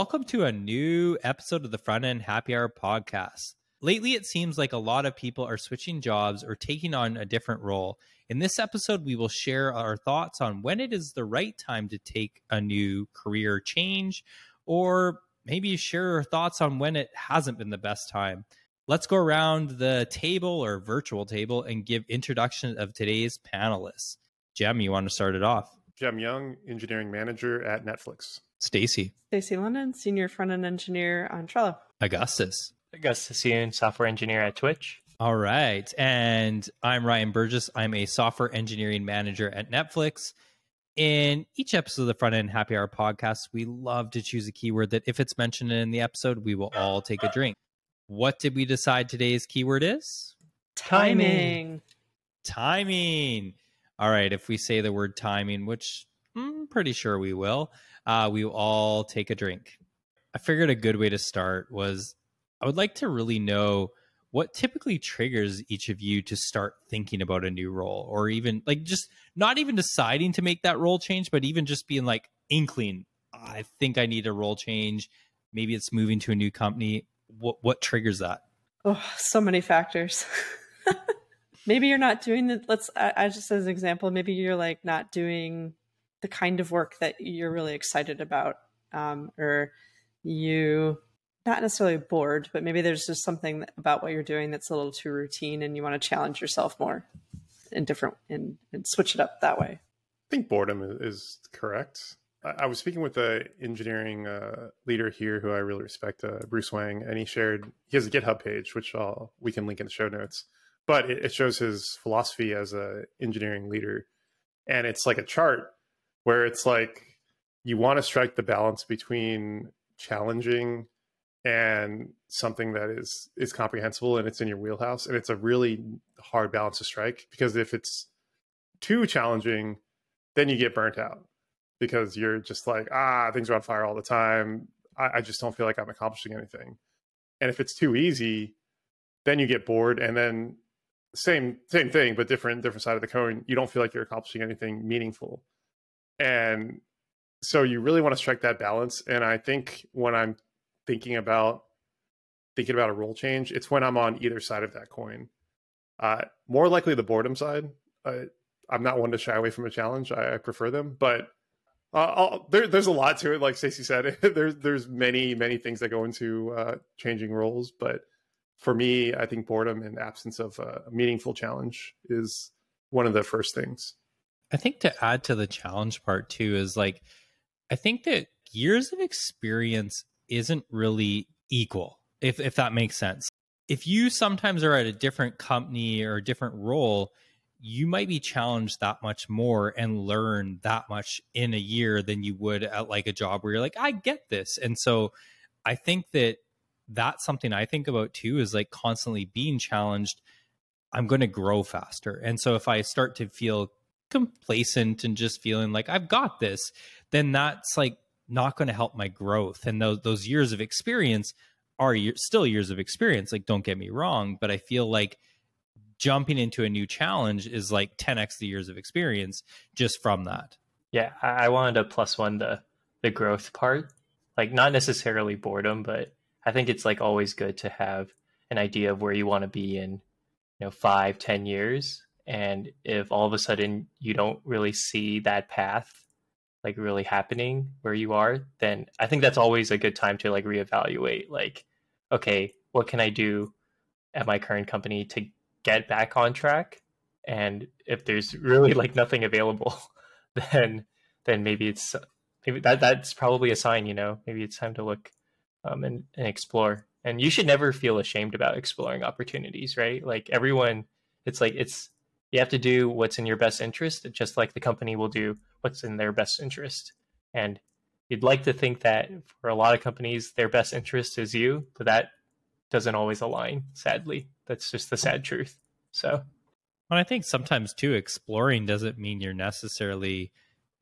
welcome to a new episode of the Front End Happy Hour podcast. Lately, it seems like a lot of people are switching jobs or taking on a different role. In this episode, we will share our thoughts on when it is the right time to take a new career change, or maybe share our thoughts on when it hasn't been the best time. Let's go around the table or virtual table and give introduction of today's panelists. Jem, you want to start it off? Jem Young, engineering manager at Netflix. Stacy. Stacy London, senior front end engineer on Trello. Augustus. Augustus Yuan, software engineer at Twitch. All right. And I'm Ryan Burgess. I'm a software engineering manager at Netflix. In each episode of the Front End Happy Hour podcast, we love to choose a keyword that, if it's mentioned in the episode, we will all take a drink. What did we decide today's keyword is? Timing. Timing. All right. If we say the word timing, which I'm pretty sure we will, uh, we all take a drink. I figured a good way to start was I would like to really know what typically triggers each of you to start thinking about a new role or even like just not even deciding to make that role change, but even just being like inkling, I think I need a role change. Maybe it's moving to a new company. What what triggers that? Oh, so many factors. maybe you're not doing the let's I, I just as an example, maybe you're like not doing the kind of work that you're really excited about. Um, or you not necessarily bored, but maybe there's just something about what you're doing that's a little too routine and you want to challenge yourself more and different and, and switch it up that way. I think boredom is correct. I was speaking with the engineering uh, leader here who I really respect, uh, Bruce Wang, and he shared he has a GitHub page which I'll, we can link in the show notes. But it, it shows his philosophy as an engineering leader, and it's like a chart where it's like you want to strike the balance between challenging and something that is is comprehensible and it's in your wheelhouse. And it's a really hard balance to strike because if it's too challenging then you get burnt out because you're just like ah things are on fire all the time. I, I just don't feel like i'm accomplishing anything. And if it's too easy then you get bored and then same same thing but different different side of the coin. You don't feel like you're accomplishing anything meaningful and so you really want to strike that balance and i think when i'm thinking about thinking about a role change, it's when I'm on either side of that coin. Uh, more likely the boredom side. Uh, I'm not one to shy away from a challenge. I, I prefer them, but uh, there, there's a lot to it. Like Stacy said, there's there's many many things that go into uh, changing roles. But for me, I think boredom and absence of a meaningful challenge is one of the first things. I think to add to the challenge part too is like I think that years of experience isn't really equal, if if that makes sense. If you sometimes are at a different company or a different role, you might be challenged that much more and learn that much in a year than you would at like a job where you're like, I get this. And so I think that that's something I think about too is like constantly being challenged. I'm going to grow faster. And so if I start to feel complacent and just feeling like I've got this, then that's like not going to help my growth. And those those years of experience are still years of experience. Like, don't get me wrong, but I feel like jumping into a new challenge is like 10x the years of experience just from that. Yeah, I wanted to plus one the the growth part. Like, not necessarily boredom, but I think it's like always good to have an idea of where you want to be in, you know, five, ten years. And if all of a sudden you don't really see that path like really happening where you are, then I think that's always a good time to like reevaluate like, okay, what can I do at my current company to get back on track? And if there's really like nothing available, then then maybe it's maybe that that's probably a sign, you know, maybe it's time to look um, and, and explore. And you should never feel ashamed about exploring opportunities, right? Like everyone, it's like it's you have to do what's in your best interest, just like the company will do what's in their best interest. And you'd like to think that for a lot of companies, their best interest is you, but that doesn't always align, sadly. That's just the sad truth. So, and I think sometimes too, exploring doesn't mean you're necessarily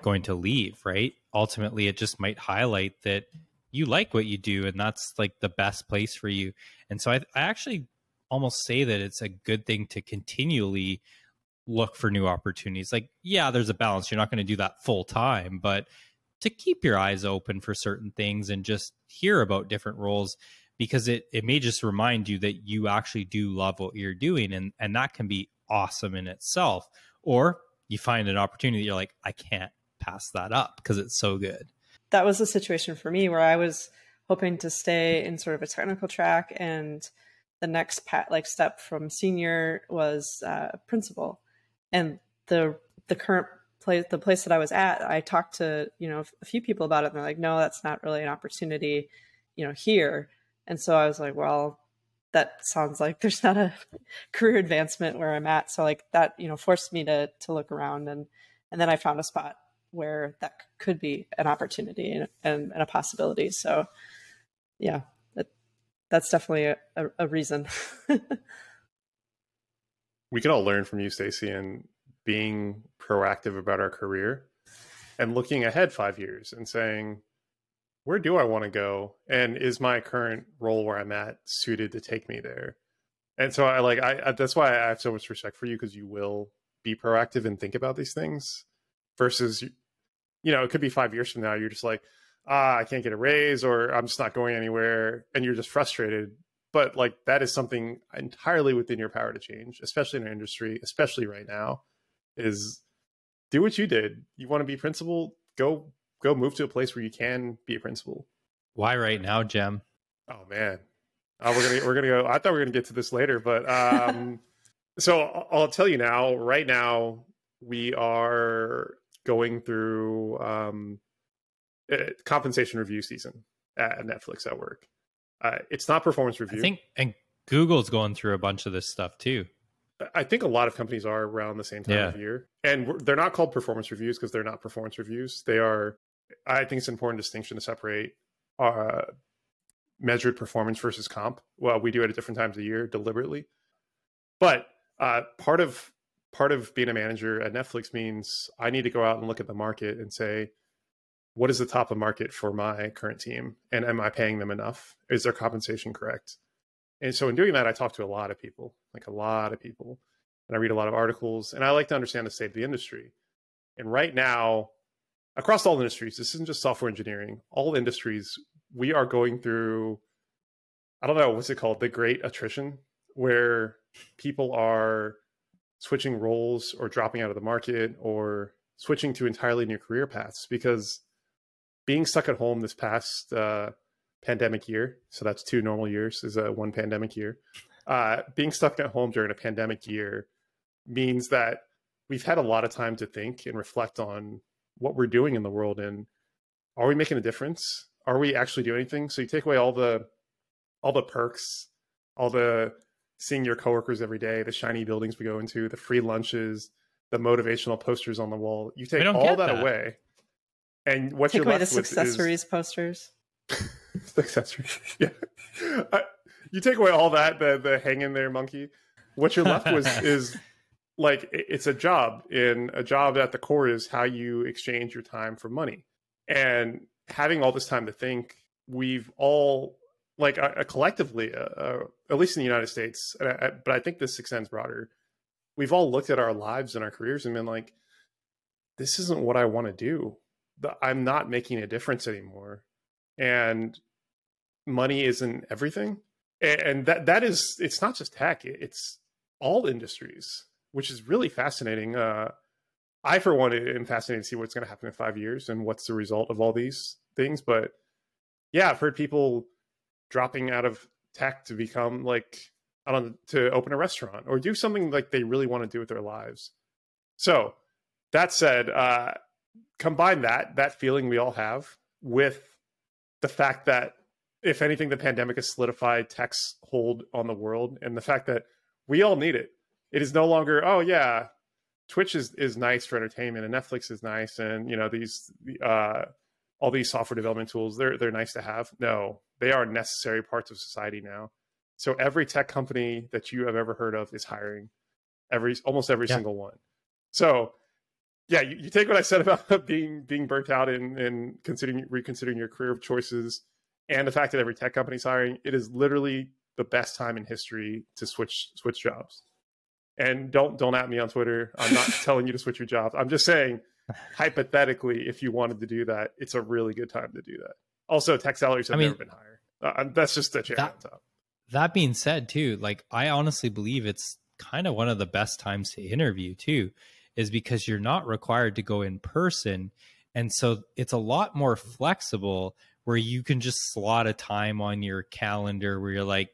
going to leave, right? Ultimately, it just might highlight that you like what you do and that's like the best place for you. And so I, I actually almost say that it's a good thing to continually look for new opportunities. Like, yeah, there's a balance. You're not going to do that full time, but to keep your eyes open for certain things and just hear about different roles because it it may just remind you that you actually do love what you're doing and and that can be awesome in itself or you find an opportunity you're like I can't pass that up because it's so good. That was a situation for me where I was hoping to stay in sort of a technical track and the next pat like step from senior was uh, principal and the the current place the place that i was at i talked to you know a few people about it and they're like no that's not really an opportunity you know here. And so i was like well that sounds like there's not a career advancement where i'm at. So like that you know forced me to to look around and and then i found a spot where that could be an opportunity and, and, and a possibility. So yeah that, that's definitely a, a, a reason. we can all learn from you, Stacy, and being proactive about our career and looking ahead five years and saying, where do I want to go? And is my current role where I'm at suited to take me there? And so I like I, I that's why I have so much respect for you because you will be proactive and think about these things versus you know, it could be five years from now, you're just like, ah, I can't get a raise or I'm just not going anywhere and you're just frustrated. But like that is something entirely within your power to change, especially in our industry, especially right now, is do what you did. You want to be principal, go go move to a place where you can be a principal. Why right now, Jem? Oh man. Uh, we're gonna we're gonna go. I thought we were gonna get to this later, but um, so I'll tell you now. Right now, we are going through um, uh, compensation review season at Netflix at work. Uh, it's not performance review. I think, and Google's going through a bunch of this stuff too. I think a lot of companies are around the same time yeah. of year, and they're not called performance reviews because they're not performance reviews. They are. I think it's an important distinction to separate uh, measured performance versus comp. Well, we do it at different times of year deliberately, but uh, part of part of being a manager at Netflix means I need to go out and look at the market and say, what is the top of market for my current team? And am i paying them enough? Is their compensation correct? And so in doing that i talk to a lot of people like a lot of people and i read a lot of articles and i like to understand the state of the industry. And right now across all industries this isn't just software engineering all industries we are going through i don't know what's it called? The great attrition where people are switching roles or dropping out of the market or switching to entirely new career paths because being stuck at home this past uh, pandemic year, so that's two normal years, is a one pandemic year. Uh, being stuck at home during a pandemic year means that we've had a lot of time to think and reflect on what we're doing in the world and are we making a difference? Are we actually doing anything? So you take away all the all the perks, all the seeing your coworkers every day, the shiny buildings we go into, the free lunches, the motivational posters on the wall. You take all that, that, away and what Take you're away left the accessories posters. accessories, yeah. Uh, you take away all that, the the hang in there monkey. What you're left with is like it's a job, and a job at the core is how you exchange your time for money. And having all this time to think, we've all like uh, collectively, uh, uh, at least in the United States, I, but I think this extends broader. We've all looked at our lives and our careers and been like, "This isn't what I want to do." I'm not making a difference anymore, and money isn't everything. And that that is it's not just tech; it's all industries, which is really fascinating. Uh, I, for one, am fascinated to see what's going to happen in five years and what's the result of all these things. But yeah, I've heard people dropping out of tech to become like I don't know, to open a restaurant or do something like they really want to do with their lives. So that said, uh, combine that that feeling we all have with the fact that if anything the pandemic has solidified tech's hold on the world and the fact that we all need it. It is no longer oh yeah twitch is, is nice for entertainment and netflix is nice and you know these uh all these software development tools they're they're nice to have. No they are necessary parts of society now. So every tech company that you have ever heard of is hiring every almost every yeah. single one. So yeah, you, you, take what I said about being being burnt out and, and considering reconsidering your career choices, and the fact that every tech company's hiring. It is literally the best time in history to switch switch jobs. And don't don't at me on Twitter. I'm not telling you to switch your jobs. I'm just saying hypothetically, if you wanted to do that, it's a really good time to do that. Also, tech salaries have I mean, never been higher. Uh, that's just the cherry that- on top. That being said, too, like I honestly believe it's kind of one of the best times to interview, too, is because you're not required to go in person. And so it's a lot more flexible where you can just slot a time on your calendar where you're like,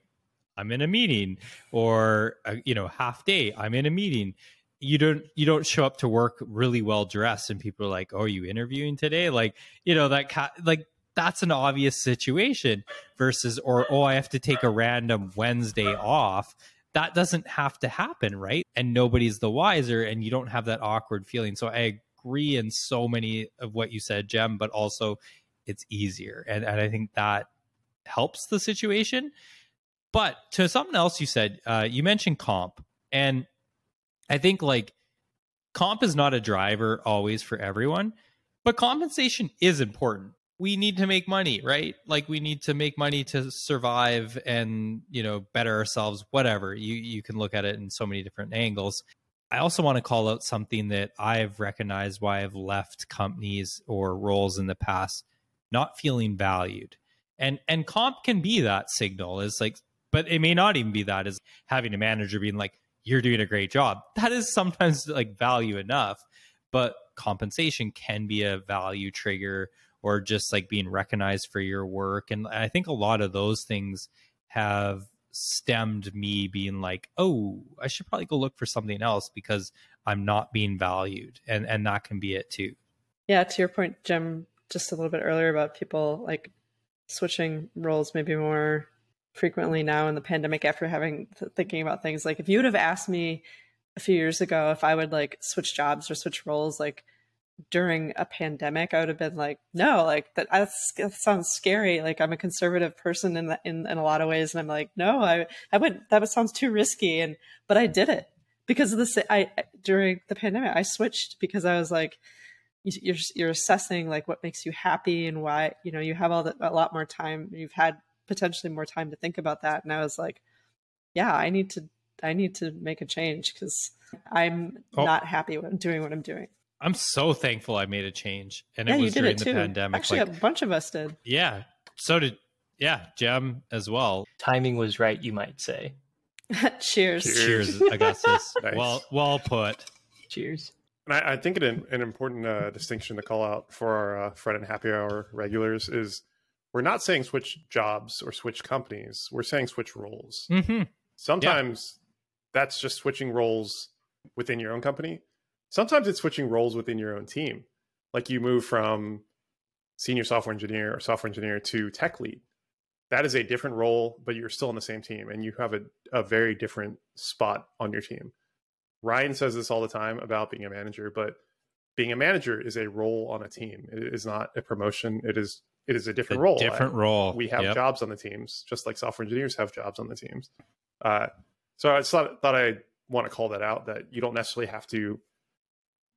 I'm in a meeting or, uh, you know, half day, I'm in a meeting. You don't you don't show up to work really well dressed and people are like, "Oh, are you interviewing today?" Like, you know, that ca- like that's an obvious situation versus or oh i have to take a random wednesday off that doesn't have to happen right? And nobody's the wiser and you don't have that awkward feeling. So i agree in so many of what you said jem but also it's easier. And, and i think that helps the situation. But to something else you said uh, you mentioned comp. And i think like comp is not a driver always for everyone but compensation is important we need to make money, right? Like we need to make money to survive and, you know, better ourselves, whatever. You you can look at it in so many different angles. I also want to call out something that I've recognized why I've left companies or roles in the past not feeling valued. And and comp can be that signal is like but it may not even be that is having a manager being like you're doing a great job. That is sometimes like value enough, but compensation can be a value trigger or just like being recognized for your work. And I think a lot of those things have stemmed me being like, oh, I should probably go look for something else because I'm not being valued. And and that can be it too. Yeah, to your point, Jem, just a little bit earlier about people like switching roles maybe more frequently now in the pandemic after having thinking about things like if you would have asked me a few years ago if I would like switch jobs or switch roles like during a pandemic, I would have been like, no, like that, that sounds scary. Like I'm a conservative person in, the, in in a lot of ways, and I'm like, no, I I would that sounds too risky, and but I did it because of this. I during the pandemic, I switched because I was like, you're you're assessing like what makes you happy and why you know you have all that a lot more time. You've had potentially more time to think about that, and I was like, yeah, I need to I need to make a change because I'm oh. not happy with doing what I'm doing. I'm so thankful I made a change, and yeah, it was you did during it the too. pandemic. Actually, like, a bunch of us did. Yeah, so did yeah, Jem as well. Timing was right, you might say. Cheers. Cheers, Augustus. Nice. Well, well put. Cheers. And I, I think an, an important uh, distinction to call out for our uh, Front End Happy Hour regulars is we're not saying switch jobs or switch companies. We're saying switch roles. Mm-hmm. Sometimes that's just switching roles within your own company. Sometimes it's switching roles within your own team. Like you move from senior software engineer or software engineer to tech lead. That is a different role, but you're still on the same team and you have a, a very different spot on your team. Ryan says this all the time about being a manager, but being a manager is a role on a team. It is not a promotion. It is it is a different A role. different And role. We have Yep. jobs on the teams, just like software engineers have jobs on the teams. Uh, so I just thought, thought I want to call that out that you don't necessarily have to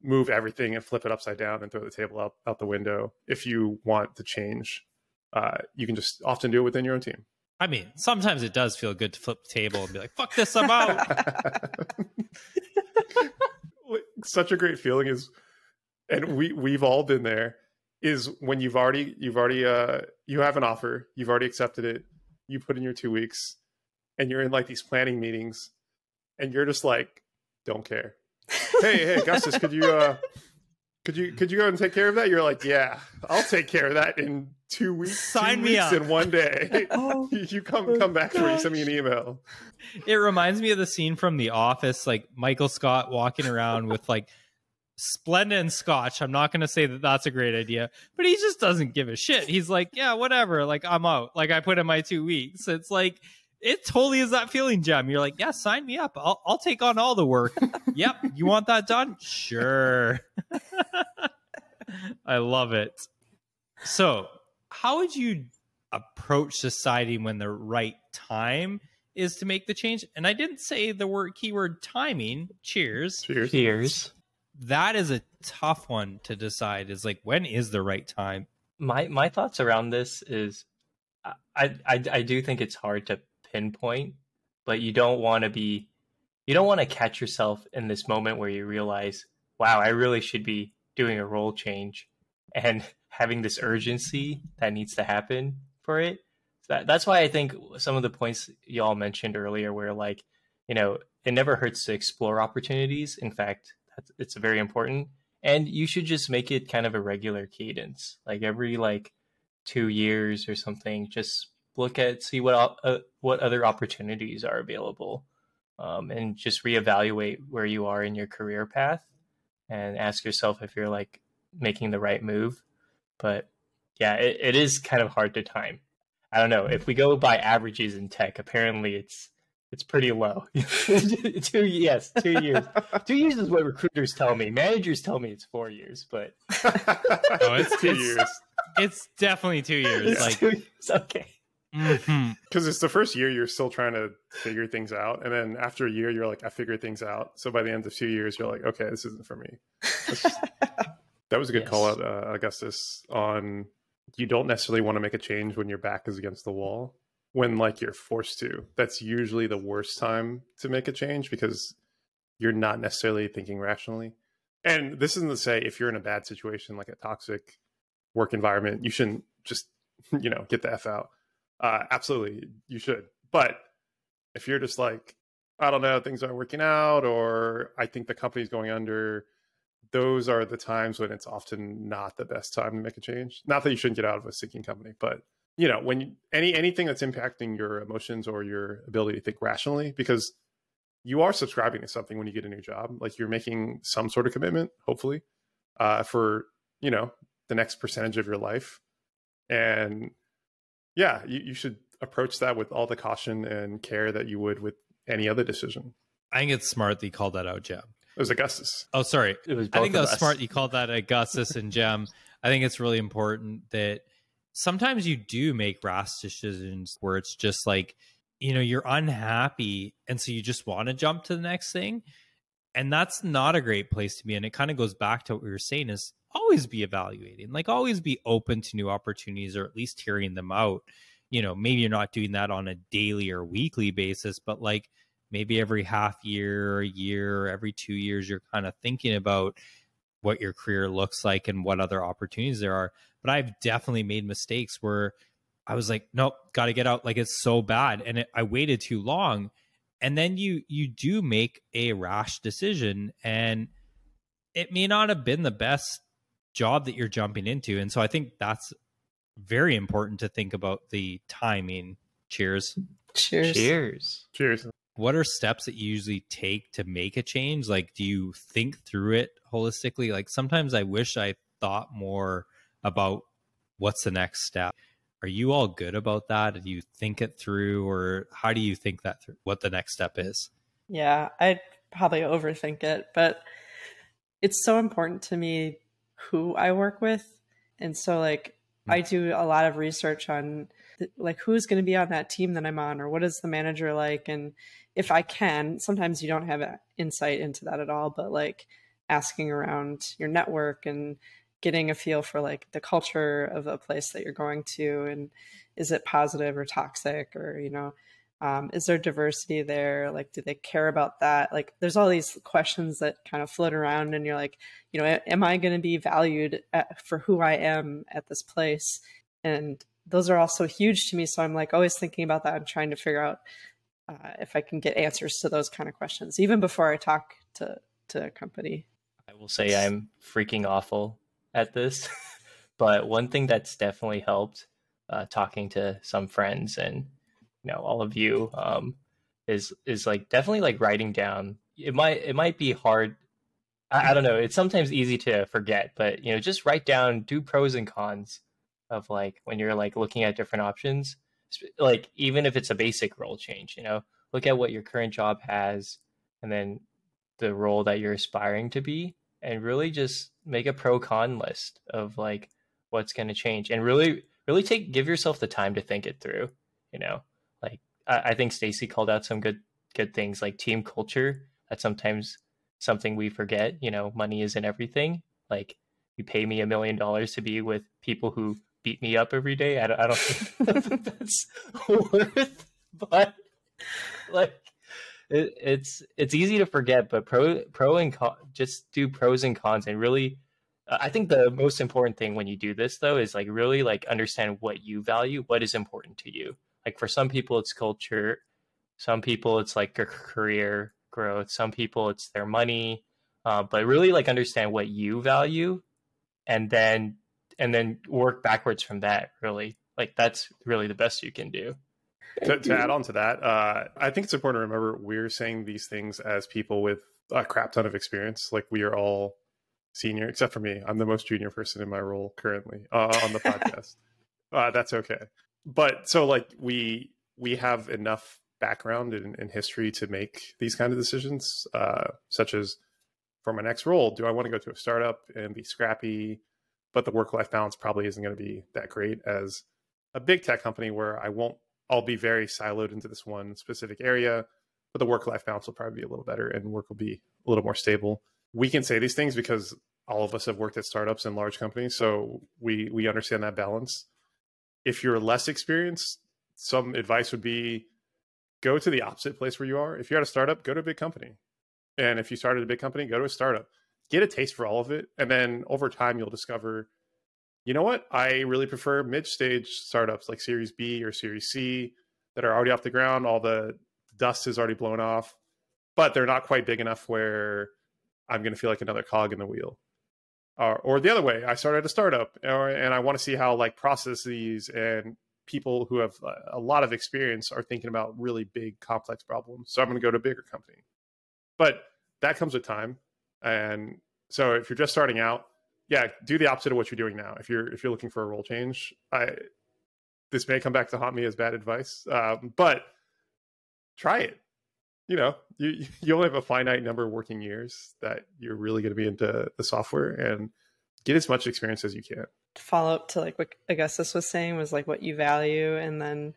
move everything and flip it upside down and throw the table out, out the window if you want to change. Uh, you can just often do it within your own team. I mean, sometimes it does feel good to flip the table and be like, "Fuck this, I'm out." Such a great feeling is, and we we've all been there. Is when you've already you've already uh you have an offer, you've already accepted it, you put in your two weeks, and you're in like these planning meetings, and you're just like, don't care. Hey, hey, Augustus, could you uh could you could you go and take care of that? You're like, yeah, I'll take care of that in two weeks. Sign two me weeks up. in one day. Oh, you come come back for me. Send me an email. it reminds me of the scene from The Office, like Michael Scott walking around with like Splenda and Scotch. I'm not going to say that that's a great idea, but he just doesn't give a shit. He's like, yeah, whatever. Like I'm out. Like I put in my two weeks. It's like it totally is that feeling, Jem. You're like, yeah, sign me up. I'll I'll take on all the work. yep, you want that done? Sure. I love it. So, how would you approach deciding when the right time is to make the change? And I didn't say the word keyword timing. Cheers. Cheers. Cheers. That is a tough one to decide. Is like when is the right time? My my thoughts around this is, I I I do think it's hard to pinpoint, but you don't want to be, you don't want to catch yourself in this moment where you realize, wow, I really should be doing a role change and having this urgency that needs to happen for it. That, that's why I think some of the points y'all mentioned earlier, where like, you know, it never hurts to explore opportunities. In fact, it's very important. And you should just make it kind of a regular cadence, like every like two years or something. Just look at see what uh, what other opportunities are available, um, and just reevaluate where you are in your career path, and ask yourself if you're like making the right move. But yeah, it, it is kind of hard to time. I don't know if we go by averages in tech. Apparently, it's it's pretty low. two yes, two years. two years is what recruiters tell me. Managers tell me it's four years, but oh, it's two years. It's definitely two years. It's like two years. okay. Because mhm. it's the first year you're still trying to figure things out, and then after a year you're like, I figured things out. So by the end of two years, you're like, okay, this isn't for me. That was a good Yes. call out, uh, Augustus. On you don't necessarily want to make a change when your back is against the wall. When like you're forced to, that's usually the worst time to make a change because you're not necessarily thinking rationally. And this isn't to say if you're in a bad situation, like a toxic work environment, you shouldn't just you know get the f out. Uh, absolutely, you should. But if you're just like, I don't know, things aren't working out, or I think the company's going under, those are the times when it's often not the best time to make a change. Not that you shouldn't get out of a sinking company, but you know, when you, any anything that's impacting your emotions or your ability to think rationally, because you are subscribing to something when you get a new job. Like you're making some sort of commitment, hopefully, uh, for you know the next percentage of your life, and yeah, you, you should approach that with all the caution and care that you would with any other decision. I think it's smart that you called that out, Jem. It was Augustus. Oh, sorry. It was I think both that was us. smart you called that Augustus and Jem. I think it's really important that sometimes you do make rash decisions where it's just like, you know, you're unhappy and so you just want to jump to the next thing. And that's not a great place to be. And it kind of goes back to what we were saying is always be evaluating, like always be open to new opportunities or at least hearing them out. You know, maybe you're not doing that on a daily or weekly basis, but like maybe every half year a year every two years you're kind of thinking about what your career looks like and what other opportunities there are but i've definitely made mistakes where i was like nope got to get out like it's so bad and it, i waited too long and then you you do make a rash decision and it may not have been the best job that you're jumping into. And so i think that's very important to think about the timing. Cheers. Cheers. Cheers. Cheers. what are steps that you usually take to make a change? Like do you think through it holistically? Like sometimes i wish i thought more about what's the next step. Are you all good about that? Do you think it through or how do you think that through what the next step is? Yeah, I'd probably overthink it, but it's so important to me who I work with. And so like hmm. I do a lot of research on like who's going to be on that team that I'm on or what is the manager like and if I can, sometimes you don't have insight into that at all, but like asking around your network and getting a feel for like the culture of a place that you're going to and is it positive or toxic or you know um, is there diversity there? Like do they care about that? Like there's all these questions that kind of float around and you're like you know am i going to be valued at, for who i am at this place? And those are also huge to me so i'm like always thinking about that and trying to figure out uh, if i can get answers to those kind of questions even before i talk to to a company. I will say I'm freaking awful at this, but one thing that's definitely helped uh, talking to some friends and you know all of you um, is is like definitely like writing down. It might it might be hard. I, I don't know. It's sometimes easy to forget, but you know, just write down, do pros and cons of like when you're like looking at different options. Like even if it's a basic role change, you know, look at what your current job has, and then the role that you're aspiring to be and really just make a pro con list of like what's going to change and really really take give yourself the time to think it through you know i, I think stacy called out some good good things like team culture. That's sometimes something we forget you know money isn't everything. Like you pay me a million dollars to be with people who beat me up every day. I don't, I don't think that's worth but like it, it's it's easy to forget, but pro pro and con, just do pros and cons and really Uh, I think the most important thing when you do this though is like really like understand what you value, what is important to you. Like for some people it's culture, some people it's like their career growth, some people it's their money, uh, but really like understand what you value, and then and then work backwards from that. Really, like that's really the best you can do. To, to add on to that, uh, I think it's important to remember we're saying these things as people with a crap ton of experience. Like we are all senior, except for me. I'm the most junior person in my role currently uh, on the podcast. Uh, that's okay. But so like we we have enough background in history to make these kind of decisions, uh, such as for my next role, do I want to go to a startup and be scrappy, but the work life balance probably isn't going to be that great as a big tech company where I won't, I'll be very siloed into this one specific area, but the work life balance will probably be a little better and work will be a little more stable. We can say these things because all of us have worked at startups and large companies, so we we understand that balance. If you're less experienced, some advice would be go to the opposite place where you are. If you're at a startup, go to a big company. And if you started a big company, go to a startup. Get a taste for all of it. And then over time, you'll discover, you know what? I really prefer mid stage startups like Series B or Series C that are already off the ground. All the dust is already blown off, but they're not quite big enough where I'm going to feel like another cog in the wheel. Or, or the other way, I started a startup or, and I want to see how like processes and people who have a lot of experience are thinking about really big complex problems. So I'm going to go to a bigger company. But that comes with time. And so if you're just starting out, yeah, do the opposite of what you're doing now. If you're if you're looking for a role change, I this may come back to haunt me as bad advice, um, but try it. You know, you you only have a finite number of working years that you're really going to be into the software, and get as much experience as you can. Follow up to like what Augustus was saying was like what you value, and then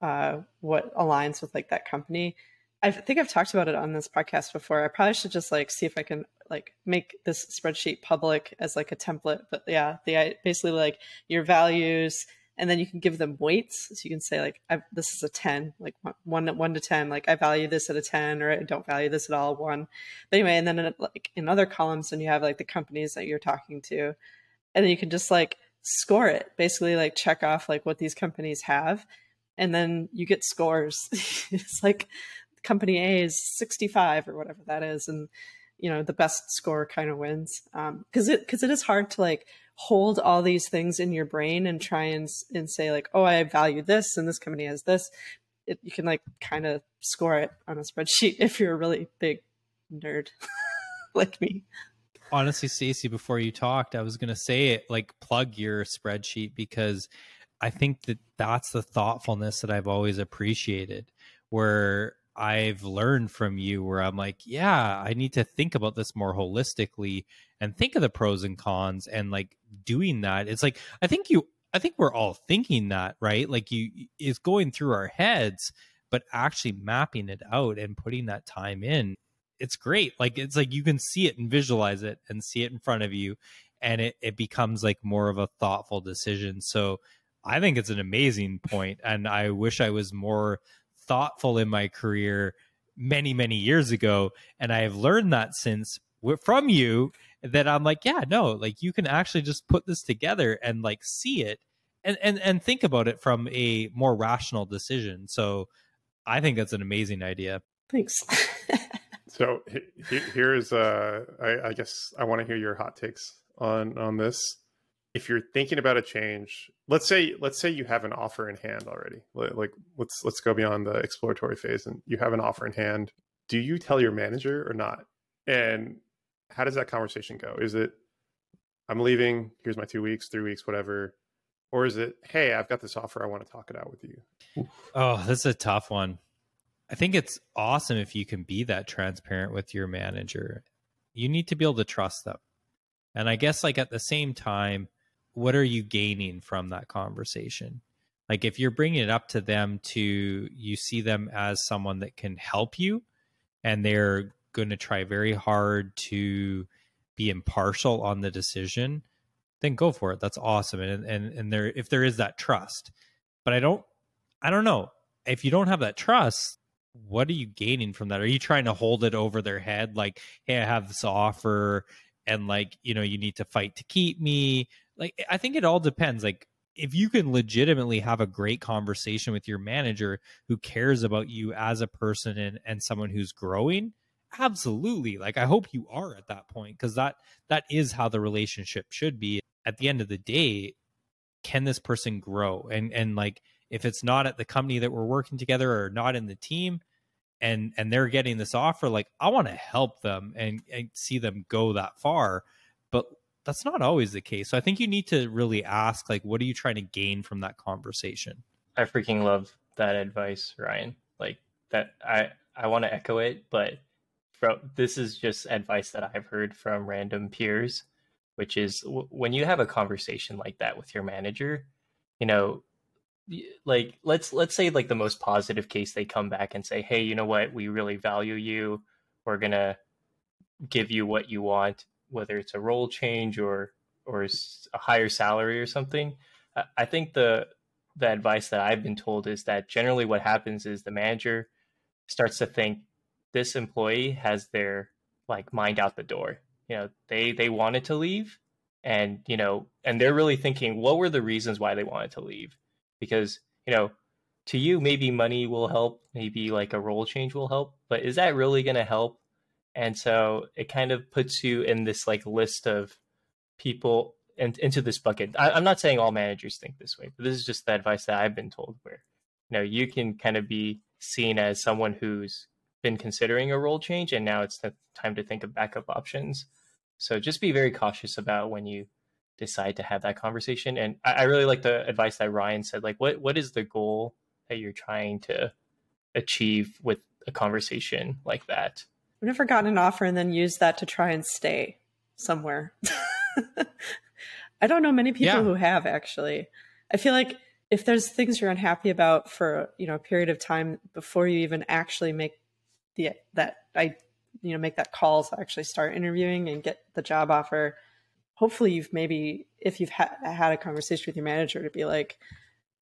uh, what aligns with like that company. I think I've talked about it on this podcast before. I probably should just like see if I can like make this spreadsheet public as like a template. But yeah, the I basically like your values, and then you can give them weights. So you can say like, this is a ten, like one one to ten. Like I value this at a ten, or I don't value this at all one. But anyway, and then in, like in other columns, and you have like the companies that you're talking to, and then you can just like score it. Basically, like check off like what these companies have and then you get scores. it's like company A is 65 or whatever that is. And, you know, the best score kind of wins. Um, cause it, cause it is hard to like hold all these things in your brain and try and, and say like, oh, I value this and this company has this. It, you can like kind of score it on a spreadsheet if you're a really big nerd like me. Honestly, Stacy, before you talked, I was going to say it like plug your spreadsheet because I think that that's the thoughtfulness that I've always appreciated where I've learned from you where I'm like, yeah, I need to think about this more holistically and think of the pros and cons and like doing that. It's like I think you I think we're all thinking that, right? Like you it's going through our heads, but actually mapping it out and putting that time in. It's great. Like it's like you can see it and visualize it and see it in front of you and it, it becomes like more of a thoughtful decision. So I think it's an amazing point and I wish I was more thoughtful in my career many many years ago and i have learned that since from you that i'm like yeah no like you can actually just put this together and like see it and and and think about it from a more rational decision. So i think that's an amazing idea. Thanks. So here's uh I, I guess i want to hear your hot takes on on this. If you're thinking about a change let's say let's say you have an offer in hand already like let's let's go beyond the exploratory phase and you have an offer in hand. Do you tell your manager or not? And how does that conversation go? Is it i'm leaving here's my two weeks three weeks whatever or is it hey i've got this offer i want to talk it out with you. Oh this is a tough one. I think it's awesome if you can be that transparent with your manager. You need to be able to trust them. And i guess like at the same time what are you gaining from that conversation? Like if you're bringing it up to them to you see them as someone that can help you and they're going to try very hard to be impartial on the decision, then go for it. That's awesome. And and and there if there is that trust. But I don't I don't know. If you don't have that trust, what are you gaining from that? Are you trying to hold it over their head like, "Hey, I have this offer and like you know you need to fight to keep me like i think it all depends like if you can legitimately have a great conversation with your manager who cares about you as a person and, and someone who's growing absolutely like i hope you are at that point because that that is how the relationship should be. At the end of the day can this person grow? And and like if it's not at the company that we're working together or not in the team and and they're getting this offer like i want to help them and, and see them go that far but that's not always the case. So i think you need to really ask like what are you trying to gain from that conversation? I freaking love that advice, Ryan. Like that, I I want to echo it, but from this is just advice that I've heard from random peers, which is w- when you have a conversation like that with your manager, you know, like let's let's say like the most positive case, they come back and say, hey, you know what, we really value you. We're gonna give you what you want, whether it's a role change or or a higher salary or something. I- I think the the advice that I've been told is that generally what happens is the manager starts to think this employee has their like mind out the door. You know, they they wanted to leave and you know, and they're really thinking what were the reasons why they wanted to leave? Because, you know, to you maybe money will help, maybe like a role change will help, but is that really going to help? And so it kind of puts you in this like list of people and into this bucket. I, I'm not saying all managers think this way, but this is just the advice that I've been told. Where you know you can kind of be seen as someone who's been considering a role change, and now it's the time to think of backup options. So just be very cautious about when you decide to have that conversation. And I, I really like the advice that Ryan said. Like, what what is the goal that you're trying to achieve with a conversation like that? I've never gotten an offer and then used that to try and stay somewhere. I don't know many people Yeah. who have actually. I feel like if there's things you're unhappy about for you know a period of time before you even actually make the that I you know make that call to actually start interviewing and get the job offer, hopefully you've maybe if you've ha- had a conversation with your manager to be like,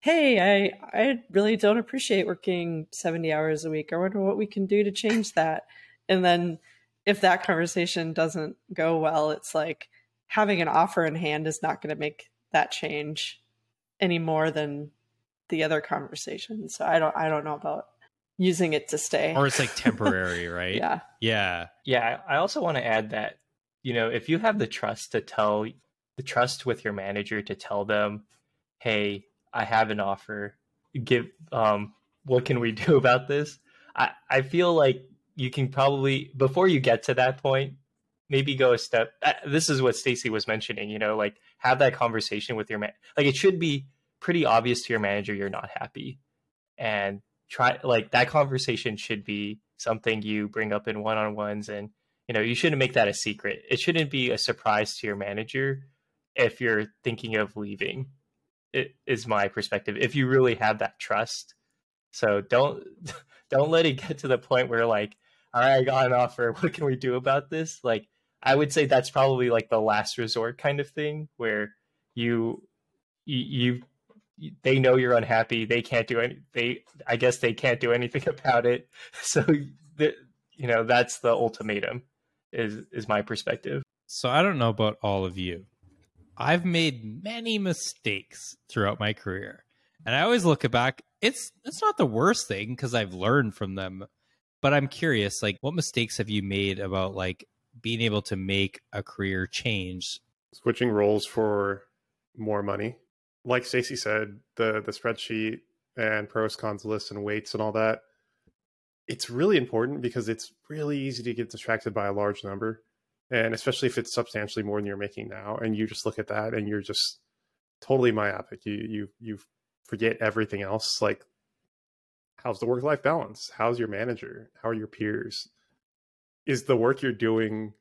hey, I I really don't appreciate working 70 hours a week. I wonder what we can do to change that. And then if that conversation doesn't go well, it's like having an offer in hand is not going to make that change any more than the other conversation. So I don't I don't know about using it to stay. or it's like temporary right yeah. yeah Yeah, I I also want to add that, you know, if you have the trust to tell the trust with your manager to tell them, "Hey, I have an offer. Give um what can we do about this?" I I feel like you can probably before you get to that point, maybe go a step uh, this is what Stacy was mentioning, you know, like have that conversation with your man. Like it should be pretty obvious to your manager you're not happy. And try like that conversation should be something you bring up in one-on-ones and you know you shouldn't make that a secret. It shouldn't be a surprise to your manager if you're thinking of leaving it is my perspective if you really have that trust. So don't don't let it get to the point where like all right i got an offer. What can we do about this? Like i would say that's probably like the last resort kind of thing where you you, you they know you're unhappy they can't do any they i guess they can't do anything about it so the, you know that's the ultimatum is is my perspective So I don't know about all of you. I've made many mistakes throughout my career. And I always look back, it's it's not the worst thing because I've learned from them. But I'm curious, like what mistakes have you made about like being able to make a career change? switching roles for more money. Like Stacy said, the the spreadsheet and pros cons lists and weights and all that. It's really important because it's really easy to get distracted by a large number, and especially if it's substantially more than you're making now, and you just look at that and you're just totally myopic. You you you forget everything else. Like, how's the work life balance? How's your manager? How are your peers? Is the work you're doing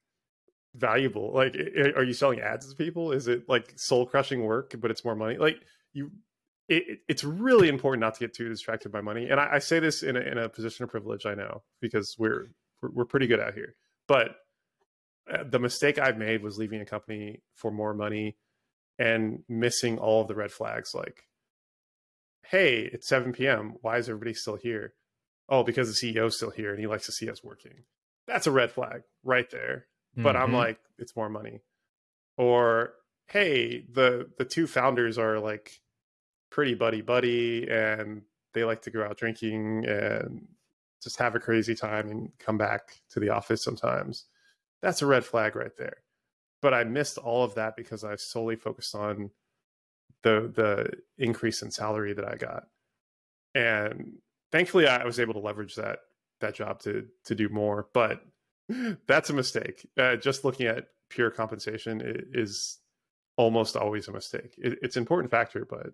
valuable. Like are you selling ads to people? Is it like soul crushing work but it's more money? Like you it, it- it's really important not to get too distracted by money. And i, I say this in a, in a position of privilege i know because we're we're, we're pretty good out here. But uh, the mistake i've made was leaving a company for more money and missing all of the red flags like hey it's 7 p.m why is everybody still here? Oh because the ceo's still here and he likes to see us working. That's a red flag right there but I'm Mhm. like, it's more money. Or hey, the the two founders are like pretty buddy buddy and they like to go out drinking and just have a crazy time and come back to the office sometimes. That's a red flag right there. But I missed all of that because I solely focused on the the increase in salary that I got. And thankfully I was able to leverage that that job to to do more, but that's a mistake. Uh, just looking at pure compensation is almost always a mistake. It, it's an important factor, but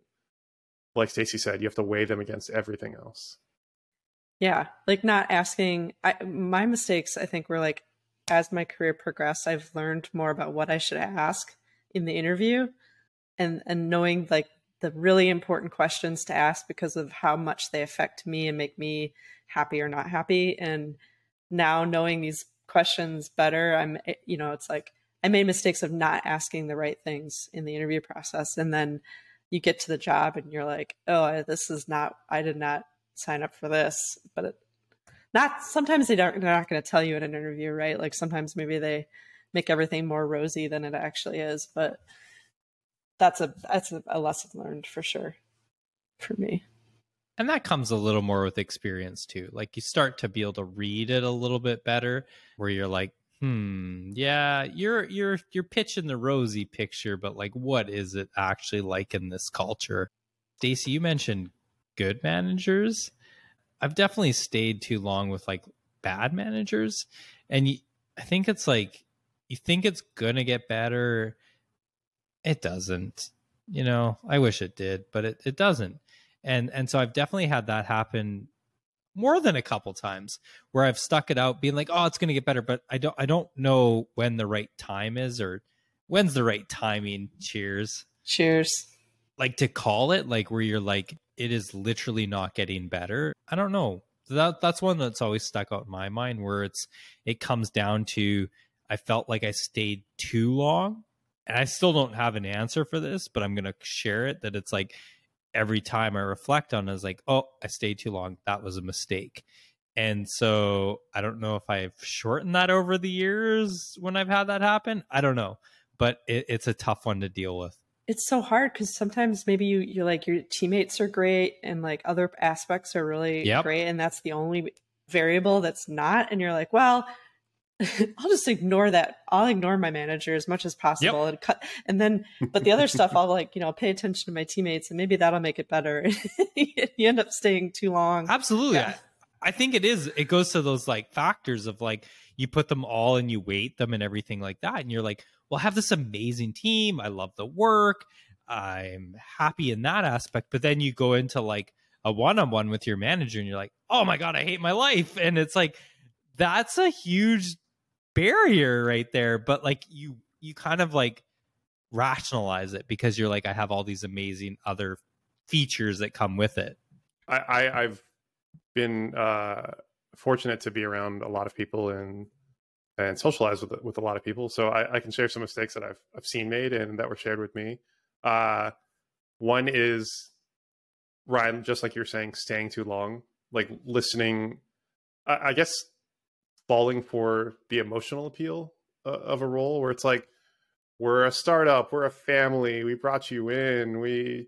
like Stacy said, you have to weigh them against everything else. Yeah, like not asking. I, my mistakes, I think, were like as my career progressed, I've learned more about what I should ask in the interview, and and knowing like the really important questions to ask because of how much they affect me and make me happy or not happy. And now knowing these questions better, I'm eh, you know, it's like I made mistakes of not asking the right things in the interview process, and then you get to the job and you're like, oh, this is not. I did not sign up for this. But it, not sometimes they don't they're not going to tell you in an interview right? Like sometimes maybe they make everything more rosy than it actually is. But that's a that's a, a lesson learned for sure for me and that comes a little more with experience too. Like you start to be able to read it a little bit better where you're like hmm yeah you're you're you're pitching the rosy picture but like what is it actually like in this culture? Stacy you mentioned good managers. I've definitely stayed too long with like bad managers and you, i think it's like you think it's gonna get better. It doesn't you know? I wish it did but it, it doesn't and and so i've definitely had that happen more than a couple times where i've stuck it out being like oh it's going to get better but i don't i don't know when the right time is or when's the right timing cheers. Cheers. Like to call it like where you're like it is literally not getting better. I don't know. That that's one that's always stuck out in my mind where it's it comes down to i felt like i stayed too long and i still don't have an answer for this but i'm going to share it that it's like every time i reflect on it is like oh i stayed too long. That was a mistake. And so i don't know if i've shortened that over the years when i've had that happen. I don't know. But it, it's a tough one to deal with. It's so hard because sometimes maybe you you're like your teammates are great and like other aspects are really Yep. great and that's the only variable that's not and you're like well I'll just ignore that. I'll ignore my manager as much as possible and cut. And then, but the other stuff, I'll like, you know, pay attention to my teammates and maybe that'll make it better. you end up staying too long. Absolutely. Yeah. I, I think it is. It goes to those like factors of like you put them all and you weight them and everything like that. And you're like, well, I have this amazing team. I love the work. I'm happy in that aspect. But then you go into like a one on one with your manager and you're like, oh my God, I hate my life. And it's like, that's a huge barrier right there. But like you, you kind of like rationalize it because you're like, I have all these amazing other features that come with it. I, I I've been uh, fortunate to be around a lot of people and and socialize with with a lot of people, so I, I can share some mistakes that I've I've seen made and that were shared with me. Uh, one is Ryan, just like you're saying, staying too long, like listening. I, I guess falling for the emotional appeal uh, of a role where it's like we're a startup, we're a family, we brought you in, we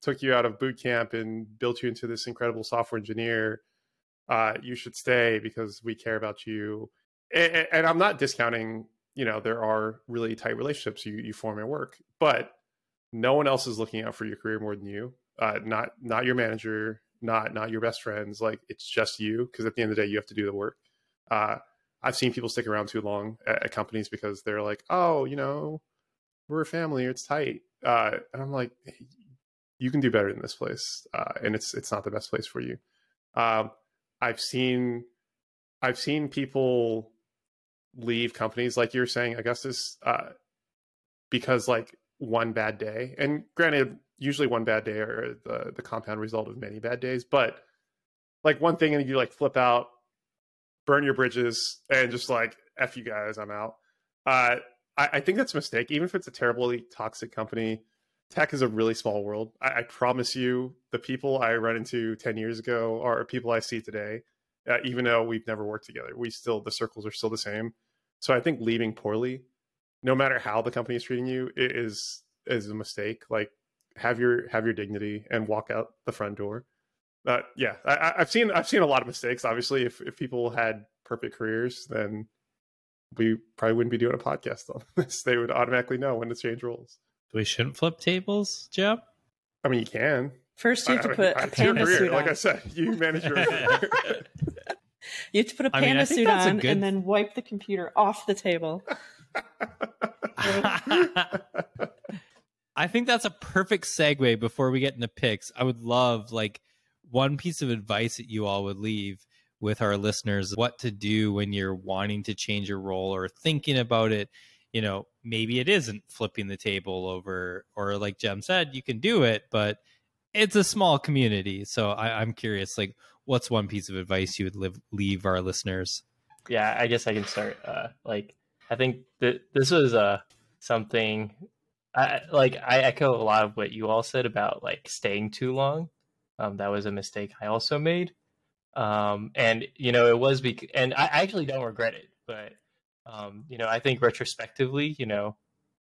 took you out of boot camp and built you into this incredible software engineer. Uh, you should stay because we care about you. And, and, I'm not discounting, you know, there are really tight relationships you, you form at work, but no one else is looking out for your career more than you. Uh, not not your manager, not not your best friends. Like it's just you because at the end of the day, you have to do the work. Uh, I've seen people stick around too long at, at, companies because they're like, oh, you know, we're a family, it's tight. Uh, and I'm like, you can do better than this place, uh, and it's it's not the best place for you. Um, I've seen I've seen people leave companies like you're saying, Augustus, uh, because like one bad day. And granted, usually one bad day are the the compound result of many bad days, but like one thing and you like flip out, burn your bridges, and just like f you guys, I'm out. Uh, I, I think that's a mistake, even if it's a terribly toxic company tech is a really small world. I, I, promise you, the people I run into 10 years ago are people I see today, uh, even though we've never worked together. We still, the circles are still the same. So I think leaving poorly, no matter how the company is treating you, is is a mistake. Like have your have your dignity and walk out the front door. Uh, yeah, I, I've seen I've seen a lot of mistakes. Obviously, if if people had perfect careers, then we probably wouldn't be doing a podcast on this. They would automatically know when to change roles. We shouldn't flip tables, Jem. I mean, you can. First, you have to I- put I- a panda career. suit Like on. I said, you manage your. You have to put a I mean, I panda think suit on good- and then wipe the computer off the table. I think that's a perfect segue before we get into picks. I would love like one piece of advice that you all would leave with our listeners what to do when you're wanting to change your role or thinking about it. You know, maybe it isn't flipping the table over, or like Jem said, you can do it, but it's a small community. So I, I'm curious, like, what's one piece of advice you would live, leave our listeners? yeah i guess i can start uh like i think that this was uh something i like i echo a lot of what you all said about like staying too long um that was a mistake i also made. Um and you know it was bec- and i I actually don't regret it but um you know i think retrospectively you know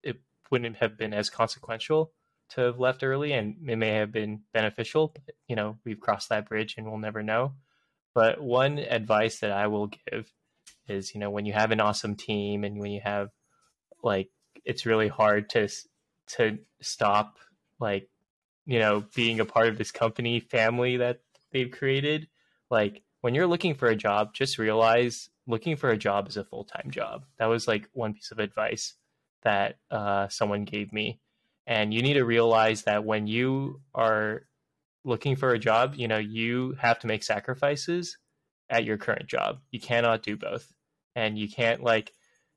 it wouldn't have been as consequential to have left early and it may have been beneficial but you know we've crossed that bridge and we'll never know. But one advice that i will give is you know when you have an awesome team and when you have like it's really hard to to stop like you know being a part of this company family that they've created like when you're looking for a job just realize looking for a job is a full-time job that was like one piece of advice that uh, someone gave me and you need to realize that when you are looking for a job you know you have to make sacrifices at your current job. You cannot do both. And you can't like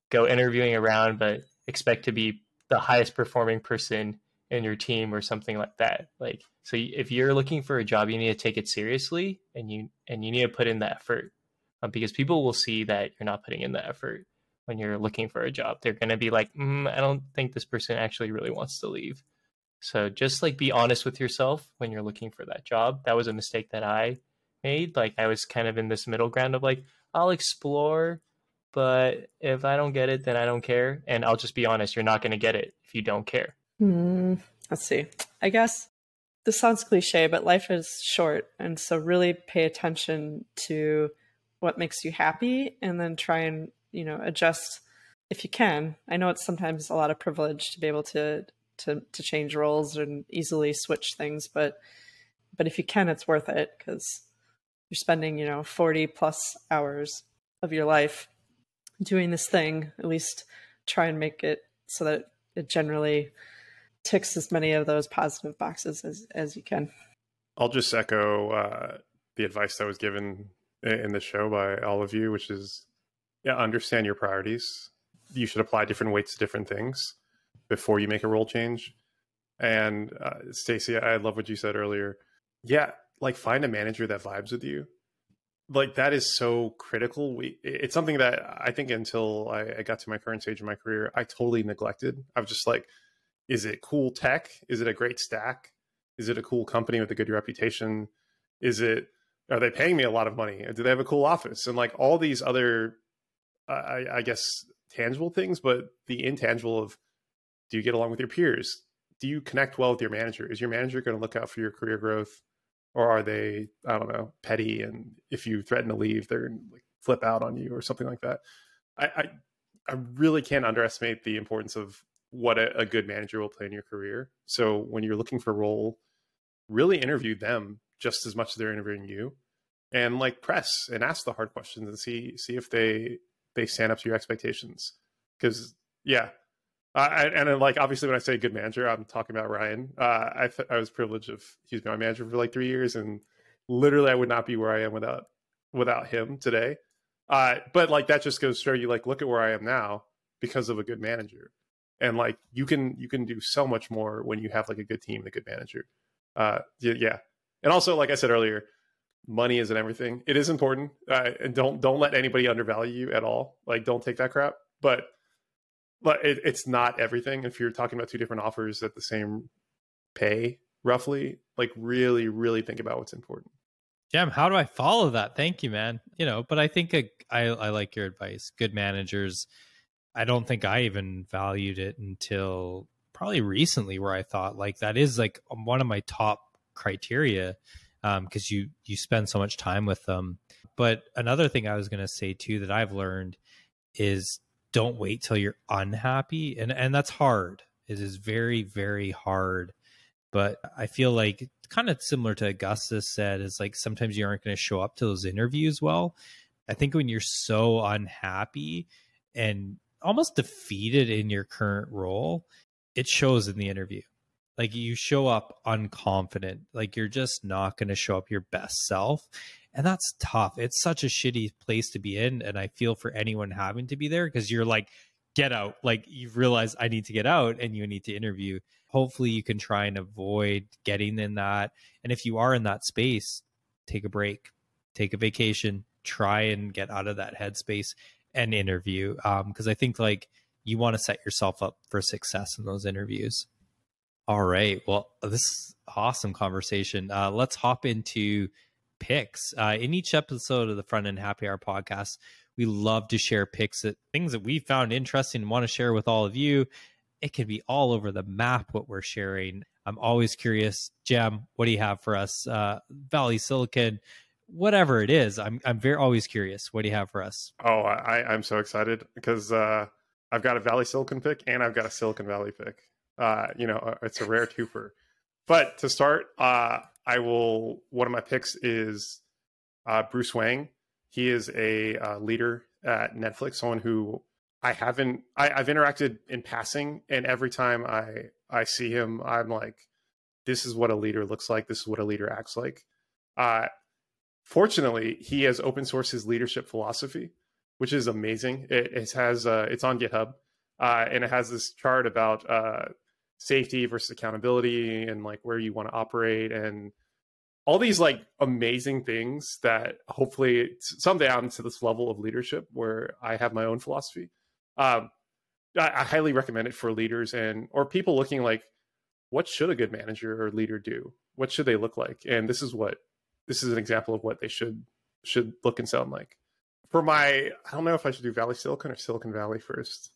go interviewing around but expect to be the highest performing person in your team or something like that. Like so if you're looking for a job, you need to take it seriously and you and you need to put in the effort. Um, because people will see that you're not putting in the effort when you're looking for a job. They're going to be like, mm, I don't think this person actually really wants to leave. So just like be honest with yourself when you're looking for that job. That was a mistake that I made. Like I was kind of in this middle ground of like, I'll explore, but if I don't get it, then I don't care. And I'll just be honest, you're not going to get it if you don't care. Hmm, let's see. I guess this sounds cliche, but life is short. And so really pay attention to what makes you happy and then try and, you know, adjust if you can. I know it's sometimes a lot of privilege to be able to to to change roles and easily switch things, but but if you can, it's worth it because you're spending, you know, 40 plus hours of your life doing this thing. At least try and make it so that it generally ticks as many of those positive boxes as, as you can. I'll just echo uh, the advice that was given in the show by all of you, which is yeah, understand your priorities. You should apply different weights to different things before you make a role change. And uh, Stacy, I love what you said earlier. Yeah, like find a manager that vibes with you. Like that is so critical. We, it's something that I think until I, I got to my current stage of my career, I totally neglected. I was just like, is it cool tech? Is it a great stack? Is it a cool company with a good reputation? Is it are they paying me a lot of money? Do they have a cool office? And like all these other, I, I guess, tangible things, but the intangible of do you get along with your peers? Do you connect well with your manager? Is your manager going to look out for your career growth, or are they, I don't know, petty? And if you threaten to leave, they're like flip out on you or something like that. I, I, I really can't underestimate the importance of what a, a good manager will play in your career. So when you're looking for a role, really interview them just as much as they're interviewing you, and like press and ask the hard questions and see see if they they stand up to your expectations. Because yeah, uh, and then like obviously when I say good manager, I'm talking about Ryan. Uh, I th- I was privileged of he's been my manager for like three years, and literally I would not be where I am without without him today. Uh, but like that just goes to show you like look at where I am now because of a good manager, and like you can you can do so much more when you have like a good team and a good manager. Uh, yeah, and also like I said earlier, money isn't everything. It is important, uh, and don't don't let anybody undervalue you at all. Like don't take that crap, but but it, it's not everything. If you're talking about two different offers at the same pay, roughly, like really, really think about what's important. Jem, how do I follow that? Thank you, man. You know, but I think I, I like your advice. Good managers I don't think I even valued it until probably recently where I thought like that is like one of my top criteria because um, you you spend so much time with them. But another thing I was going to say too that I've learned is don't wait till you're unhappy, and and that's hard. It is very very hard. But I feel like kind of similar to Augustus said is like sometimes you aren't going to show up to those interviews well. I think when you're so unhappy and almost defeated in your current role, it shows in the interview. Like you show up unconfident, like you're just not going to show up your best self. And that's tough. It's such a shitty place to be in. And I feel for anyone having to be there because you're like, get out. Like you realize I need to get out and you need to interview. Hopefully you can try and avoid getting in that. And if you are in that space, take a break, take a vacation, try and get out of that headspace and interview. Um, because I think like you want to set yourself up for success in those interviews. All right. Well, this is awesome conversation. Uh, let's hop into picks. Uh, in each episode of the Front End Happy Hour podcast, we love to share picks that things that we found interesting and want to share with all of you. It can be all over the map what we're sharing. I'm always curious, Jem, what do you have for us? Uh, Valley Silicon, whatever it is. I'm I'm very always curious. What do you have for us? Oh, I, I'm so excited because uh, I've got a Valley Silicon pick and I've got a Silicon Valley pick. Uh, you know, uh, it's a rare twofer. But to start, uh, I will. One of my picks is uh, Bruce Wang. He is a uh, leader at Netflix, someone who I haven't. I, I've interacted in passing, and every time I I see him, I'm like, this is what a leader looks like. This is what a leader acts like. Uh, fortunately, he has open sourced his leadership philosophy, which is amazing. It, it has uh, it's on GitHub, uh, and it has this chart about uh, safety versus accountability and like where you want to operate and all these like amazing things that hopefully someday I'm to this level of leadership where I have my own philosophy. Um, I, I highly recommend it for leaders and or people looking like, what should a good manager or leader do? What should they look like? And this is what this is an example of what they should should look and sound like. For my, I don't know if I should do Valley Silicon or Silicon Valley first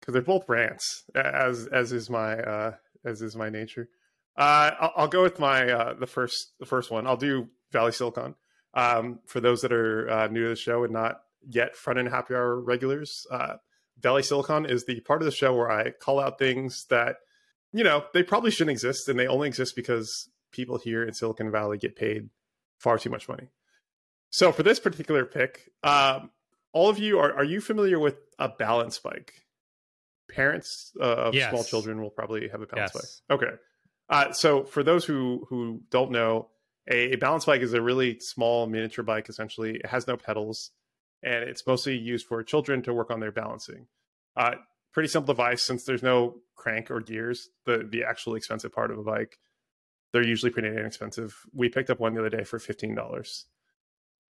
because they're both rants, as as is my uh, as is my nature. Uh, I'll, I'll, go with my uh, the first the first one. I'll do Valley Silicon. Um, for those that are uh, new to the show and not yet front end happy hour regulars, uh, Valley Silicon is the part of the show where I call out things that you know they probably shouldn't exist, and they only exist because people here in Silicon Valley get paid far too much money. So for this particular pick, um, all of you are are you familiar with a balance bike? parents uh, of yes. small children will probably have a balance yes. bike. Okay. Uh, so for those who who don't know, a, a, balance bike is a really small miniature bike. Essentially, it has no pedals, and it's mostly used for children to work on their balancing. Uh, pretty simple device since there's no crank or gears. The the actual expensive part of a bike, they're usually pretty inexpensive. We picked up one the other day for fifteen dollars.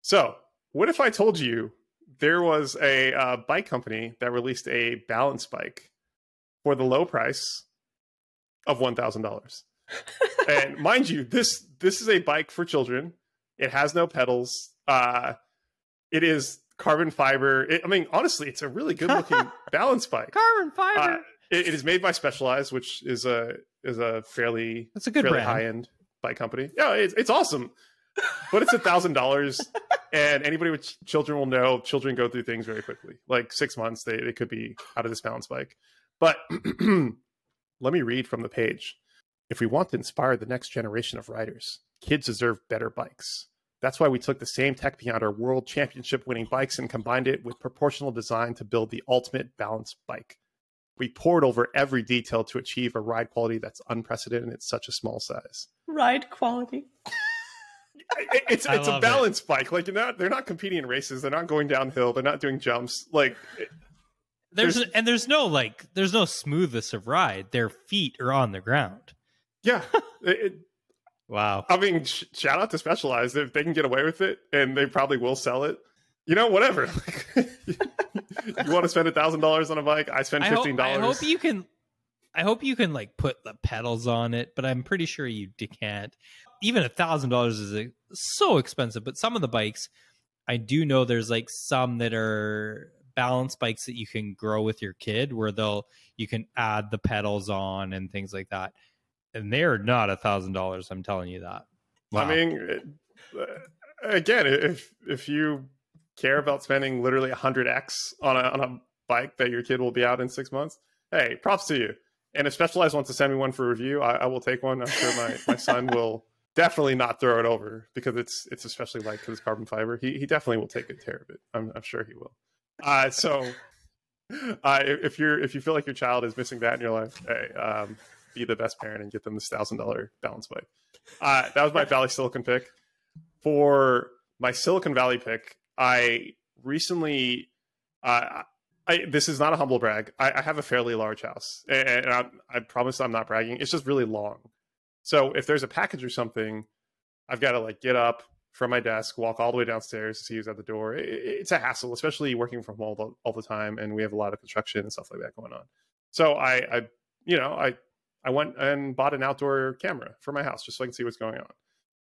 So what if I told you there was a uh, bike company that released a balance bike for the low price of one thousand dollars. and mind you, this this is a bike for children. It has no pedals. Uh, it is carbon fiber. It, I mean, honestly, it's a really good looking balance bike. Carbon fiber. Uh, it, it is made by Specialized, which is a is a fairly that's a good fairly high end bike company. Yeah, it's it's awesome, but it's a thousand dollars and anybody with children will know children go through things very quickly. Like six months, they, they could be out of this balance bike. But let me read from the page. If we want to inspire the next generation of riders, kids deserve better bikes. That's why we took the same tech behind our world championship winning bikes and combined it with proportional design to build the ultimate balanced bike. We poured over every detail to achieve a ride quality that's unprecedented in such a small size. Ride quality it's it's a balance it. bike. Like they're not they're not competing in races. They're not going downhill. They're not doing jumps. Like there's, there's and there's no like there's no smoothness of ride. Their feet are on the ground. Yeah. it, wow. I mean, sh- shout out to Specialized if they can get away with it, and they probably will sell it. You know, whatever. you want to spend a thousand dollars on a bike? I spend fifteen dollars. I, I hope you can. I hope you can like put the pedals on it, but I'm pretty sure you can't even a thousand dollars is a, so expensive. But some of the bikes, I do know there's like some that are balance bikes that you can grow with your kid where they'll you can add the pedals on and things like that and they're not a thousand dollars i'm telling you that I mean, uh, again, if if you care about spending literally 100x on a, on a bike that your kid will be out in six months, hey, props to you. And if Specialized wants to send me one for review, I, I will take one. I'm sure my, my son will definitely not throw it over because it's it's especially light because it's carbon fiber. He he definitely will take good care of it. I'm, I'm sure he will. Uh, so uh, if you're if you feel like your child is missing that in your life, hey, um, be the best parent and get them this thousand dollar balance bike. Uh, that was my Valley Silicon pick. For my Silicon Valley pick, I recently, uh, I, this is not a humble brag. I, I have a fairly large house, and I, I, promise I'm not bragging. It's just really long. So if there's a package or something, I've got to like get up from my desk, walk all the way downstairs to see who's at the door. It, it's a hassle, especially working from home all the, all the time, and we have a lot of construction and stuff like that going on. So I, I you know, I I went and bought an outdoor camera for my house just so I can see what's going on.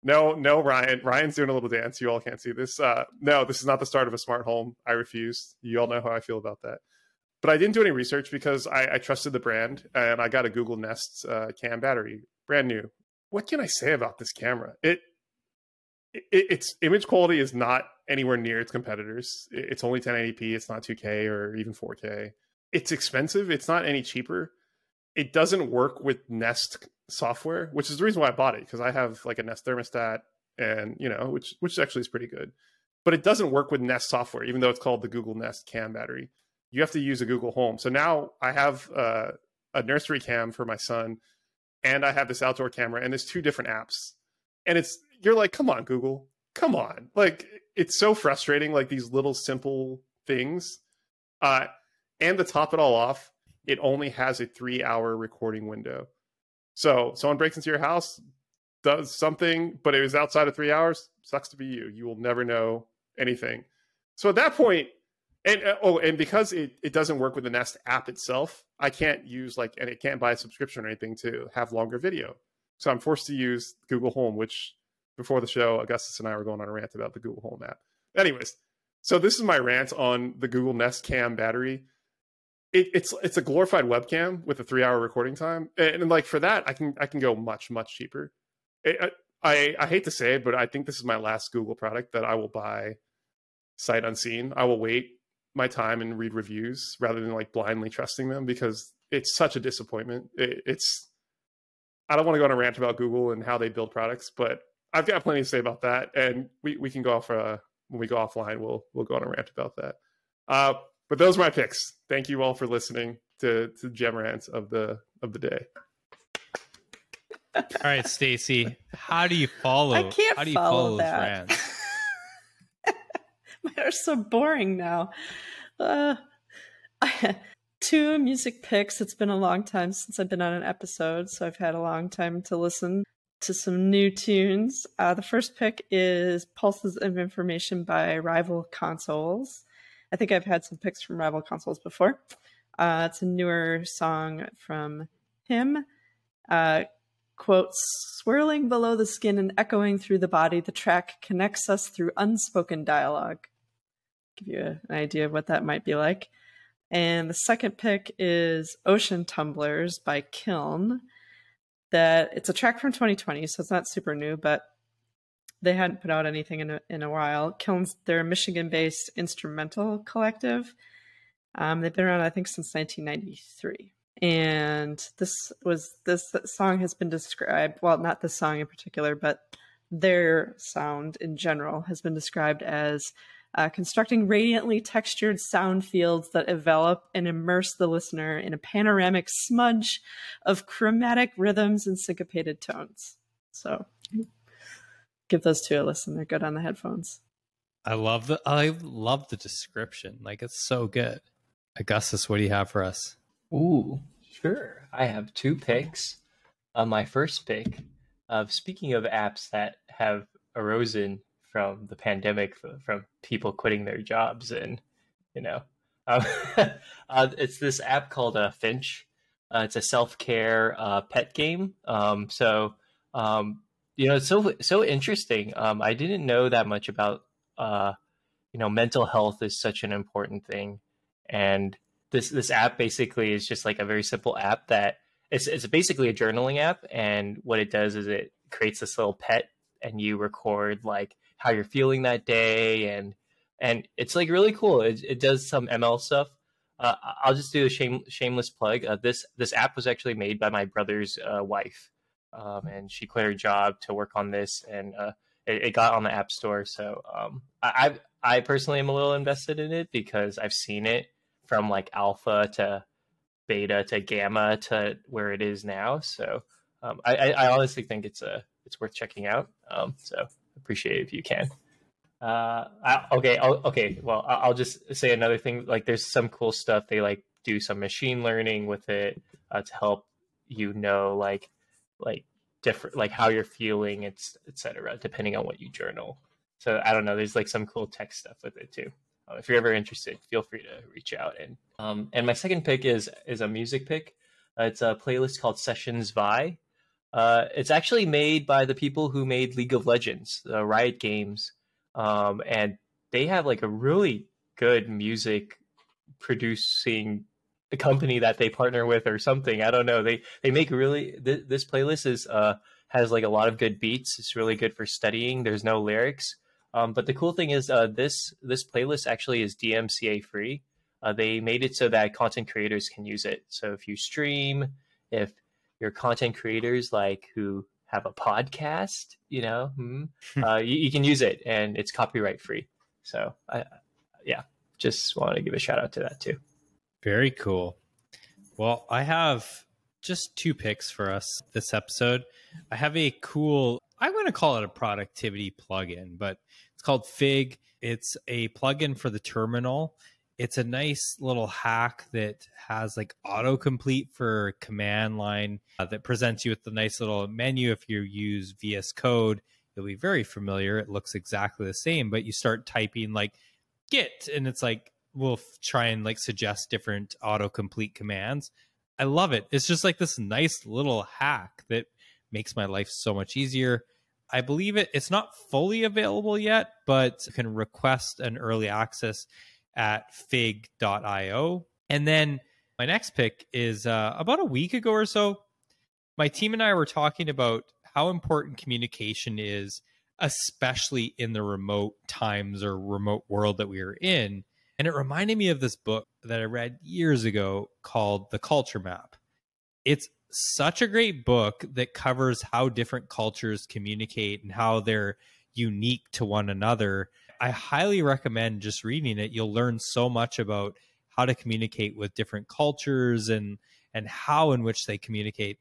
No, no, Ryan. Ryan's doing a little dance. You all can't see this. Uh, no, this is not the start of a smart home. I refuse. You all know how I feel about that. But I didn't do any research because I, I trusted the brand and I got a Google Nest uh, cam battery, brand new. What can I say about this camera? It, it its image quality is not anywhere near its competitors. It's only 1080p. It's not 2K or even 4K. It's expensive. It's not any cheaper it doesn't work with Nest software, which is the reason why I bought it because I have like a Nest thermostat and you know, which which actually is pretty good. But it doesn't work with Nest software, even though it's called the Google Nest Cam battery. You have to use a Google Home. So now I have uh, a nursery cam for my son, and I have this outdoor camera, and there's two different apps. And it's you're like, come on, Google, come on! Like it's so frustrating, like these little simple things. Uh, and to top it all off, it only has a three hour recording window. So someone breaks into your house, does something, but it was outside of three hours, sucks to be you. You will never know anything. So at that point, and uh, oh, and because it, it doesn't work with the Nest app itself, I can't use like, and it can't buy a subscription or anything to have longer video. So I'm forced to use Google Home, which before the show, Augustus and I were going on a rant about the Google Home app. Anyways, so this is my rant on the Google Nest Cam battery it, it's it's a glorified webcam with a three hour recording time, and, and, like for that, I can I can go much much cheaper. It, I I hate to say it, but I think this is my last Google product that I will buy sight unseen. I will wait my time and read reviews rather than like blindly trusting them because it's such a disappointment. It, it's I don't want to go on a rant about Google and how they build products, but I've got plenty to say about that, and we, we can go off uh, when we go offline. We'll we'll go on a rant about that. Uh, but those are my picks. Thank you all for listening to to Jem rants of the of the day. All right, Stacy, how do you follow? I can't how do you follow, follow that. those rants? Mine are so boring now. Uh, two music picks. It's been a long time since I've been on an episode, so I've had a long time to listen to some new tunes. Uh, the first pick is Pulses of Information by Rival Consoles. I think I've had some picks from Rival Consoles before. Uh, it's a newer song from him. Uh, swirling below the skin and echoing through the body, the track connects us through unspoken dialogue. Give you an idea of what that might be like. And the second pick is Ocean Tumblers by Kiln. That it's a track from 2020, so it's not super new, but they hadn't put out anything in a, in a while. Kilns, they're a Michigan-based instrumental collective. Um, they've been around, I think, since 1993. And this was this song has been described. Well, not this song in particular, but their sound in general has been described as uh, constructing radiantly textured sound fields that envelop and immerse the listener in a panoramic smudge of chromatic rhythms and syncopated tones. So give those two a listen. They're good on the headphones. I love the I love the description. Like it's so good. Augustus, what do you have for us? Ooh, sure. I have two picks. Uh, my first pick of speaking of apps that have arisen from the pandemic, from people quitting their jobs, and you know, um, uh, it's this app called uh, Finch. Uh, it's a self care uh, pet game. Um, so um, you know, it's so so interesting. Um, I didn't know that much about uh, you know, mental health is such an important thing and this this app basically is just like a very simple app that it's it's basically a journaling app, and what it does is it creates this little pet, and you record like how you're feeling that day, and and it's like really cool. It, it does some ML stuff. Uh, I'll just do a shame, shameless plug. Uh, this this app was actually made by my brother's uh, wife, um, and she quit her job to work on this, and uh, it, it, got on the App Store. So um, I I personally am a little invested in it because I've seen it from like alpha to beta to gamma to where it is now. So um, I, I, honestly think it's a it's worth checking out. Um, so appreciate it if you can. Uh, I, okay, I'll, okay. Well, I'll just say another thing. Like, there's some cool stuff. They like do some machine learning with it uh, to help you know, like, like different, like how you're feeling, it's etc. Depending on what you journal. So I don't know. There's like some cool tech stuff with it too. Uh, if you're ever interested, feel free to reach out. And um, and my second pick is is a music pick. Uh, it's a playlist called Sessions Vi. Uh, it's actually made by the people who made League of Legends, the Riot Games um, and they have like a really good music producing company that they partner with or something. I don't know. They they make really th- this playlist is uh has like a lot of good beats. It's really good for studying. There's no lyrics. Um, but the cool thing is uh, this this playlist actually is DMCA free. Uh, they made it so that content creators can use it. So if you stream, if you're content creators like who have a podcast, you know, hmm, uh, you, you, can use it and it's copyright free. So, I, yeah, just want to give a shout out to that too. Very cool. Well, I have just two picks for us this episode. I have a cool, I'm going to call it a productivity plugin, but it's called Fig. It's a plugin for the terminal it's a nice little hack that has like autocomplete for command line uh, that presents you with the nice little menu. If you use VS Code, you'll be very familiar. It looks exactly the same, but you start typing like Git, and it's like we'll f- try and like suggest different autocomplete commands. I love it. It's just like this nice little hack that makes my life so much easier. I believe it. It's not fully available yet, but you can request an early access at fig.io. And then my next pick is uh, about a week ago or so. My team and I were talking about how important communication is, especially in the remote times or remote world that we are in. And it reminded me of this book that I read years ago called The Culture Map. It's such a great book that covers how different cultures communicate and how they're unique to one another I highly recommend just reading it. You'll learn so much about how to communicate with different cultures and and how in which they communicate.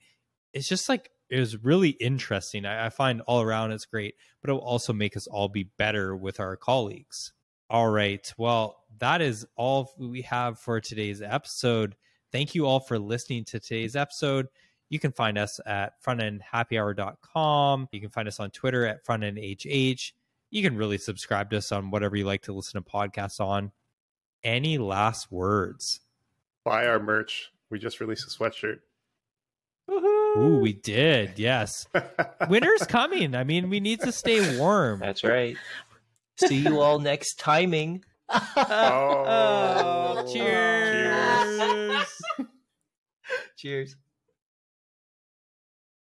It's just like it was really interesting. I, I find all around it's great, but it will also make us all be better with our colleagues. All right. Well, that is all we have for today's episode. Thank you all for listening to today's episode. You can find us at frontendhappyhour.com. You can find us on Twitter at frontendhh you can really subscribe to us on whatever you like to listen to podcasts on. Any last words? Buy our merch. We just released a sweatshirt. Ooh, we did. Yes. Winter's coming. I mean, we need to stay warm. That's right. See you all next timing. oh, cheers. Cheers.